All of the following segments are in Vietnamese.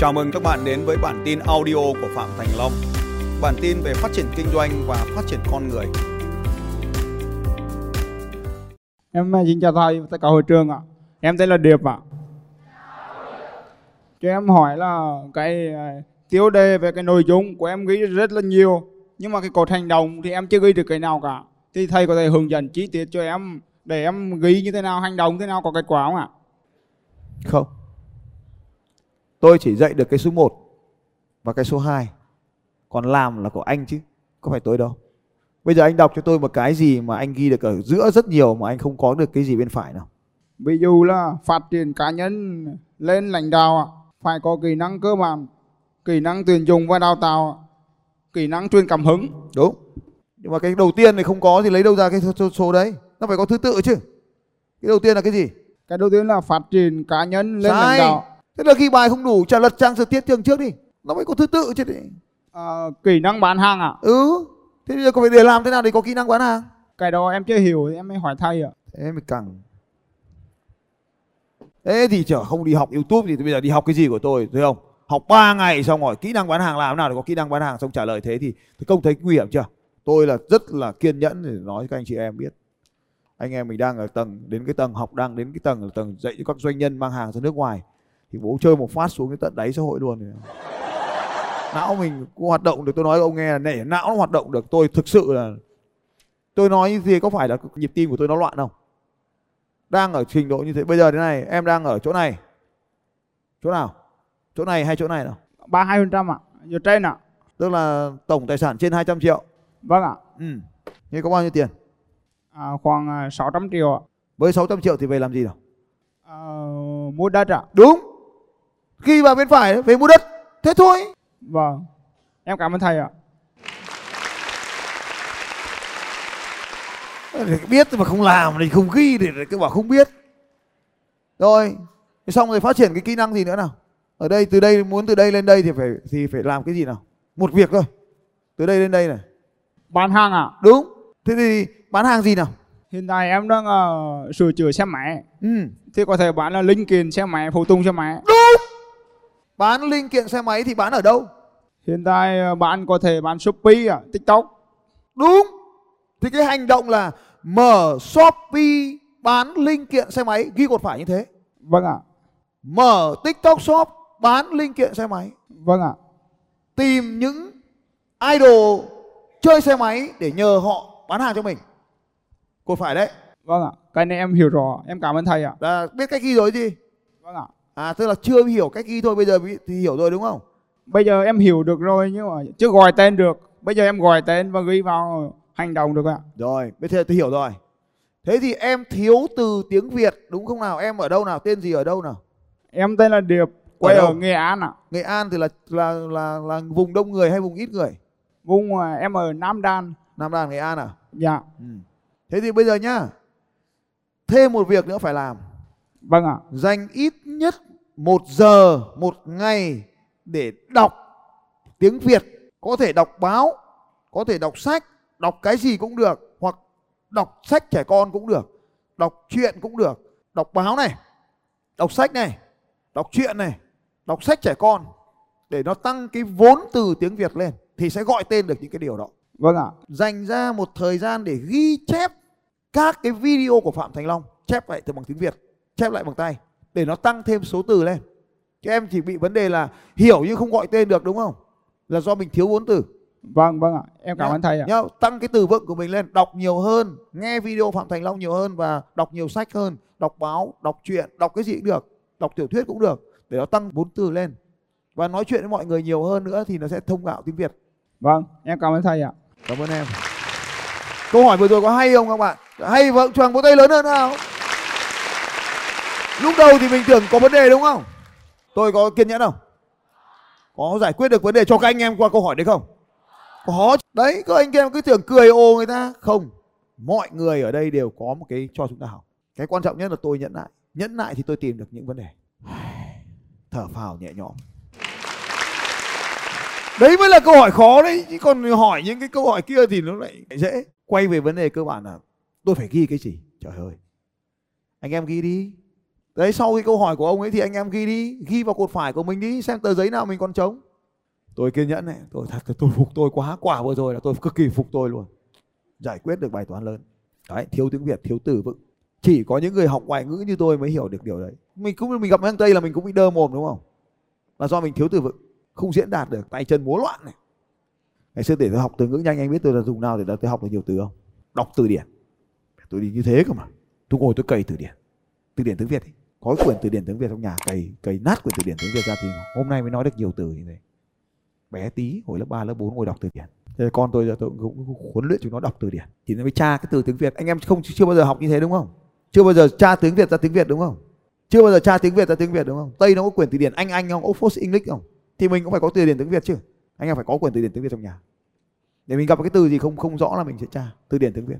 Chào mừng các bạn đến với bản tin audio của Phạm Thành Long. Bản tin về phát triển kinh doanh và phát triển con người. Em xin chào thầy, tất cả hội trường ạ. Em tên là Điệp ạ. Cho em hỏi là cái à, tiêu đề về cái nội dung của em ghi rất là nhiều. Nhưng mà cái cột hành động thì em chưa ghi được cái nào cả. Thì thầy có thể hướng dẫn chi tiết cho em để em ghi như thế nào, hành động thế nào có kết quả không ạ? Không. Tôi chỉ dạy được cái số 1 và cái số 2. Còn làm là của anh chứ, có phải tôi đâu. Bây giờ anh đọc cho tôi một cái gì mà anh ghi được ở giữa rất nhiều mà anh không có được cái gì bên phải nào. Ví dụ là phát triển cá nhân lên lãnh đạo phải có kỹ năng cơ bản, kỹ năng tuyển dụng và đào tạo, kỹ năng truyền cảm hứng. Đúng. Nhưng mà cái đầu tiên này không có thì lấy đâu ra cái số, số, đấy? Nó phải có thứ tự chứ. Cái đầu tiên là cái gì? Cái đầu tiên là phát triển cá nhân lên lãnh Sai. đạo. Thế là khi bài không đủ trả lật trang sử tiết trường trước đi. Nó phải có thứ tự chứ. Đấy. Ờ, kỹ năng bán hàng ạ. Ừ. Thế bây giờ có phải để làm thế nào để có kỹ năng bán hàng? Cái đó em chưa hiểu thì em mới hỏi thầy ạ. Thế mới căng. Thế thì chở không đi học YouTube thì bây giờ đi học cái gì của tôi, thấy không? Học 3 ngày xong rồi kỹ năng bán hàng làm thế nào để có kỹ năng bán hàng xong trả lời thế thì, thì không thấy nguy hiểm chưa? Tôi là rất là kiên nhẫn để nói cho các anh chị em biết. Anh em mình đang ở tầng đến cái tầng học đang đến cái tầng tầng dạy cho các doanh nhân mang hàng ra nước ngoài thì bố chơi một phát xuống cái tận đáy xã hội luôn. Não mình cũng hoạt động được tôi nói ông nghe là nể não nó hoạt động được tôi thực sự là tôi nói như thế có phải là nhịp tim của tôi nó loạn không? đang ở trình độ như thế bây giờ thế này em đang ở chỗ này chỗ nào chỗ này hay chỗ này nào 32% ạ. Giờ trên ạ. tức là tổng tài sản trên 200 triệu Vâng ạ. ừ. thế có bao nhiêu tiền À, khoảng à, 600 triệu ạ. với 600 triệu thì về làm gì nào À, mua đất ạ. đúng khi vào bên phải về mua đất thế thôi Vâng. Em cảm ơn thầy ạ. Để biết mà không làm thì không ghi thì cứ bảo không biết rồi thế xong rồi phát triển cái kỹ năng gì nữa nào ở đây từ đây muốn từ đây lên đây thì phải thì phải làm cái gì nào một việc thôi từ đây lên đây này Bán hàng ạ. đúng thế thì bán hàng gì nào Hiện tại em đang à, sửa chữa xe máy. ừ Thì có thể bán là linh kiện xe máy, phụ tùng xe máy. Đúng. Bán linh kiện xe máy thì bán ở đâu? Hiện tại à, bạn có thể bán Shopee ạ, TikTok. Đúng. Thì cái hành động là mở Shopee bán linh kiện xe máy ghi cột phải như thế. Vâng ạ. Mở TikTok Shop bán linh kiện xe máy. Vâng ạ. Tìm những idol chơi xe máy để nhờ họ bán hàng cho mình. Cột phải đấy. Vâng ạ. Cái này em hiểu rõ. Em cảm ơn thầy ạ. Là biết cách ghi rồi gì? Vâng ạ. À tức là chưa hiểu cách ghi thôi bây giờ thì hiểu rồi đúng không? Bây giờ em hiểu được rồi nhưng mà chưa gọi tên được. Bây giờ em gọi tên và ghi vào hành động được ạ. Rồi, bây giờ tôi hiểu rồi. Thế thì em thiếu từ tiếng Việt đúng không nào? Em ở đâu nào? Tên gì ở đâu nào? Em tên là Điệp, quê Ở ở Nghệ An ạ. Nghệ An thì là là là là vùng đông người hay vùng ít người? Vùng à, em ở Nam Đan. Nam Đàn Nghệ An à? Dạ. Ừ. Thế thì bây giờ nhá. Thêm một việc nữa phải làm. Vâng ạ. Dành ít nhất một giờ một ngày để đọc tiếng Việt. Có thể đọc báo, có thể đọc sách, đọc cái gì cũng được. Hoặc đọc sách trẻ con cũng được. Đọc truyện cũng được. Đọc báo này, đọc sách này, đọc truyện này, đọc sách trẻ con. Để nó tăng cái vốn từ tiếng Việt lên. Thì sẽ gọi tên được những cái điều đó Vâng ạ. dành ra một thời gian để ghi chép các cái video của Phạm Thành Long chép lại từ bằng tiếng Việt chép lại bằng tay để nó tăng thêm số từ lên các em chỉ bị vấn đề là hiểu nhưng không gọi tên được đúng không là do mình thiếu vốn từ Vâng vâng ạ. Em cảm ơn thầy ạ. Nhá, tăng cái từ vựng của mình lên đọc nhiều hơn nghe video Phạm Thành Long nhiều hơn và đọc nhiều sách hơn đọc báo đọc truyện đọc cái gì cũng được đọc tiểu thuyết cũng được để nó tăng vốn từ lên và nói chuyện với mọi người nhiều hơn nữa thì nó sẽ thông gạo tiếng Việt Vâng, em cảm ơn thầy ạ. Cảm ơn em. Câu hỏi vừa rồi có hay không các bạn? Hay vâng, choàng vỗ tay lớn hơn nào. Lúc đầu thì mình tưởng có vấn đề đúng không? Tôi có kiên nhẫn không? Có giải quyết được vấn đề cho các anh em qua câu hỏi đấy không? Có. Đấy, các anh em cứ tưởng cười ô người ta. Không. Mọi người ở đây đều có một cái cho chúng ta học. Cái quan trọng nhất là tôi nhẫn lại. Nhẫn lại thì tôi tìm được những vấn đề. Thở phào nhẹ nhõm. Đấy mới là câu hỏi khó đấy Chứ còn hỏi những cái câu hỏi kia thì nó lại dễ Quay về vấn đề cơ bản là Tôi phải ghi cái gì Trời ơi Anh em ghi đi đấy, sau cái câu hỏi của ông ấy thì anh em ghi đi, ghi vào cột phải của mình đi, xem tờ giấy nào mình còn trống. Tôi kiên nhẫn này tôi thật tôi phục tôi quá, quả vừa rồi là tôi cực kỳ phục tôi luôn. Giải quyết được bài toán lớn. Đấy, thiếu tiếng việt, thiếu từ vựng. Chỉ có những người học ngoại ngữ như tôi mới hiểu được điều đấy. Mình cũng mình gặp mấy thằng tây là mình cũng bị đơ mồm, đúng không? Là do mình thiếu từ vựng, không diễn đạt được, tay chân múa loạn này. Ngày xưa để tôi học từ ngữ nhanh, anh biết tôi là dùng nào để tôi học được nhiều từ không? Đọc từ điển. Tôi đi như thế cơ mà. Tôi ngồi tôi cày từ điển. Từ điển tiếng việt ấy có quyển từ điển tiếng việt trong nhà cày cày nát quyển từ điển tiếng việt ra thì hôm nay mới nói được nhiều từ như thế. Bé tí hồi lớp 3, lớp 4 ngồi đọc từ điển. Thế con tôi giờ tôi cũng huấn luyện chúng nó đọc từ điển. Thì nó mới tra cái từ tiếng việt. Anh em không chưa bao giờ học như thế đúng không? Chưa bao giờ tra tiếng việt ra tiếng việt đúng không? Chưa bao giờ tra tiếng việt ra tiếng việt đúng không? Tây nó có quyển từ điển anh anh không? Oxford english không? Thì mình cũng phải có từ điển tiếng việt chứ. Anh em phải có quyển từ điển tiếng việt trong nhà. Để mình gặp cái từ gì không không rõ là mình sẽ tra. Từ điển tiếng việt.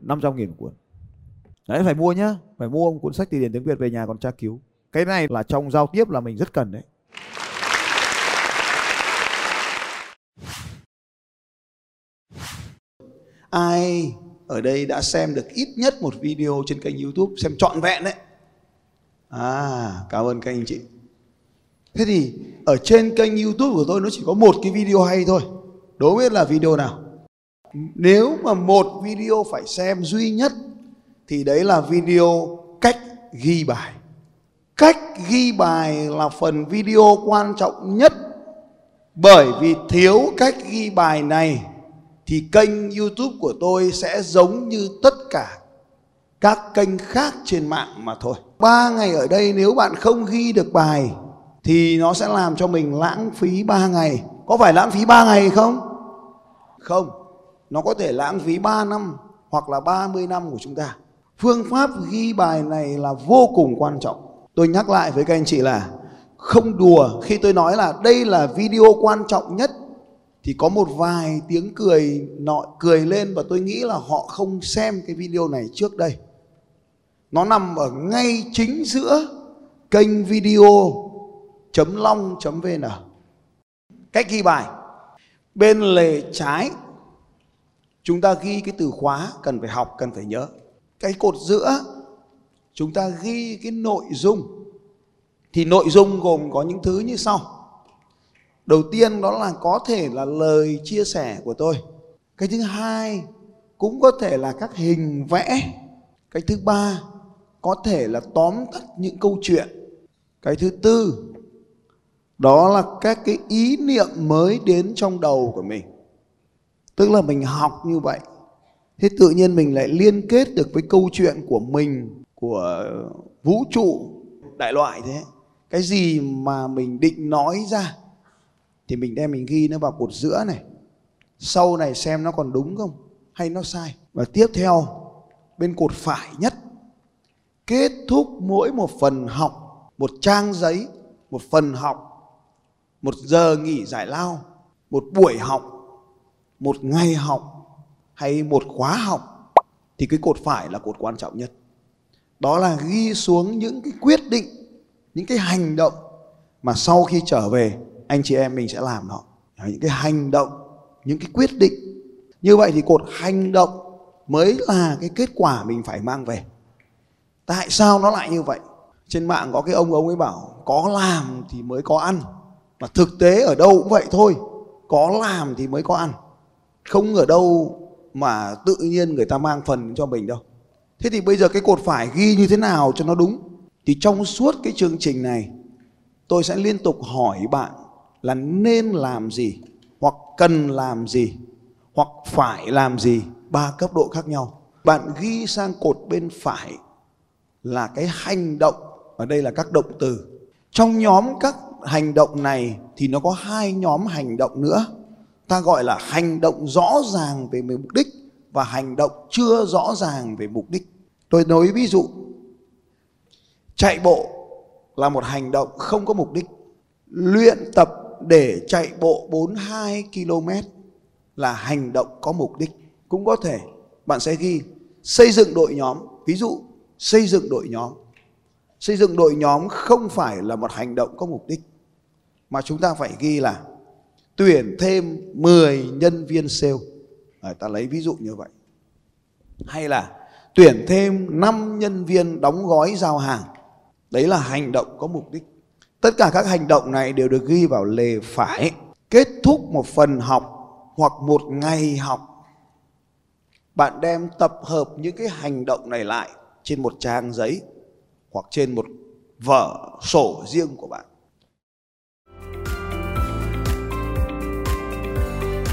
500 nghìn một cuốn đấy phải mua nhá phải mua một cuốn sách từ điển tiếng việt về nhà còn tra cứu cái này là trong giao tiếp là mình rất cần đấy ai ở đây đã xem được ít nhất một video trên kênh YouTube xem trọn vẹn đấy. À, cảm ơn các anh chị. Thế thì ở trên kênh YouTube của tôi nó chỉ có một cái video hay thôi. Đố biết là video nào? Nếu mà một video phải xem duy nhất thì đấy là video cách ghi bài. Cách ghi bài là phần video quan trọng nhất bởi vì thiếu cách ghi bài này, thì kênh YouTube của tôi sẽ giống như tất cả các kênh khác trên mạng mà thôi. Ba ngày ở đây nếu bạn không ghi được bài, thì nó sẽ làm cho mình lãng phí 3 ngày. Có phải lãng phí 3 ngày không? Không. Nó có thể lãng phí 3 năm hoặc là 30 năm của chúng ta. Phương pháp ghi bài này là vô cùng quan trọng. Tôi nhắc lại với các anh chị là, không đùa. Khi tôi nói là đây là video quan trọng nhất, thì có một vài tiếng cười nọ, cười lên và tôi nghĩ là họ không xem cái video này trước đây. Nó nằm ở ngay chính giữa kênh video chấm long chấm vn. Cách ghi bài. Bên lề trái, chúng ta ghi cái từ khóa cần phải học, cần phải nhớ cái cột giữa, chúng ta ghi cái nội dung. Thì nội dung gồm có những thứ như sau. Đầu tiên đó là có thể là lời chia sẻ của tôi. Cái thứ hai cũng có thể là các hình vẽ. Cái thứ ba có thể là tóm tắt những câu chuyện. Cái thứ tư, đó là các cái ý niệm mới đến trong đầu của mình. Tức là mình học như vậy thế tự nhiên mình lại liên kết được với câu chuyện của mình, của vũ trụ, đại loại thế. Cái gì mà mình định nói ra thì mình đem mình ghi nó vào cột giữa này. Sau này xem nó còn đúng không hay nó sai. Và tiếp theo, bên cột phải nhất, kết thúc mỗi một phần học, một trang giấy, một phần học, một giờ nghỉ giải lao, một buổi học, một ngày học hay một khóa học thì cái cột phải là cột quan trọng nhất. Đó là ghi xuống những cái quyết định, những cái hành động mà sau khi trở về, anh chị em mình sẽ làm nó những cái hành động, những cái quyết định. Như vậy thì cột hành động mới là cái kết quả mình phải mang về. Tại sao nó lại như vậy? Trên mạng có cái ông ông ấy bảo, có làm thì mới có ăn. Mà thực tế ở đâu cũng vậy thôi. Có làm thì mới có ăn. Không ở đâu mà tự nhiên người ta mang phần cho mình đâu. Thế thì bây giờ cái cột phải ghi như thế nào cho nó đúng? Thì trong suốt cái chương trình này, tôi sẽ liên tục hỏi bạn là nên làm gì, hoặc cần làm gì, hoặc phải làm gì, ba cấp độ khác nhau. Bạn ghi sang cột bên phải là cái hành động ở đây là các động từ. Trong nhóm các hành động này thì nó có hai nhóm hành động nữa ta gọi là hành động rõ ràng về mục đích và hành động chưa rõ ràng về mục đích tôi nói ví dụ, chạy bộ là một hành động không có mục đích luyện tập để chạy bộ 42 km là hành động có mục đích. Cũng có thể bạn sẽ ghi xây dựng đội nhóm. Ví dụ, xây dựng đội nhóm. Xây dựng đội nhóm không phải là một hành động có mục đích. Mà chúng ta phải ghi là tuyển thêm 10 nhân viên sale. À, ta lấy ví dụ như vậy. Hay là tuyển thêm 5 nhân viên đóng gói giao hàng. đấy là hành động có mục đích tất cả các hành động này đều được ghi vào lề phải kết thúc một phần học hoặc một ngày học bạn đem tập hợp những cái hành động này lại trên một trang giấy hoặc trên một vở sổ riêng của bạn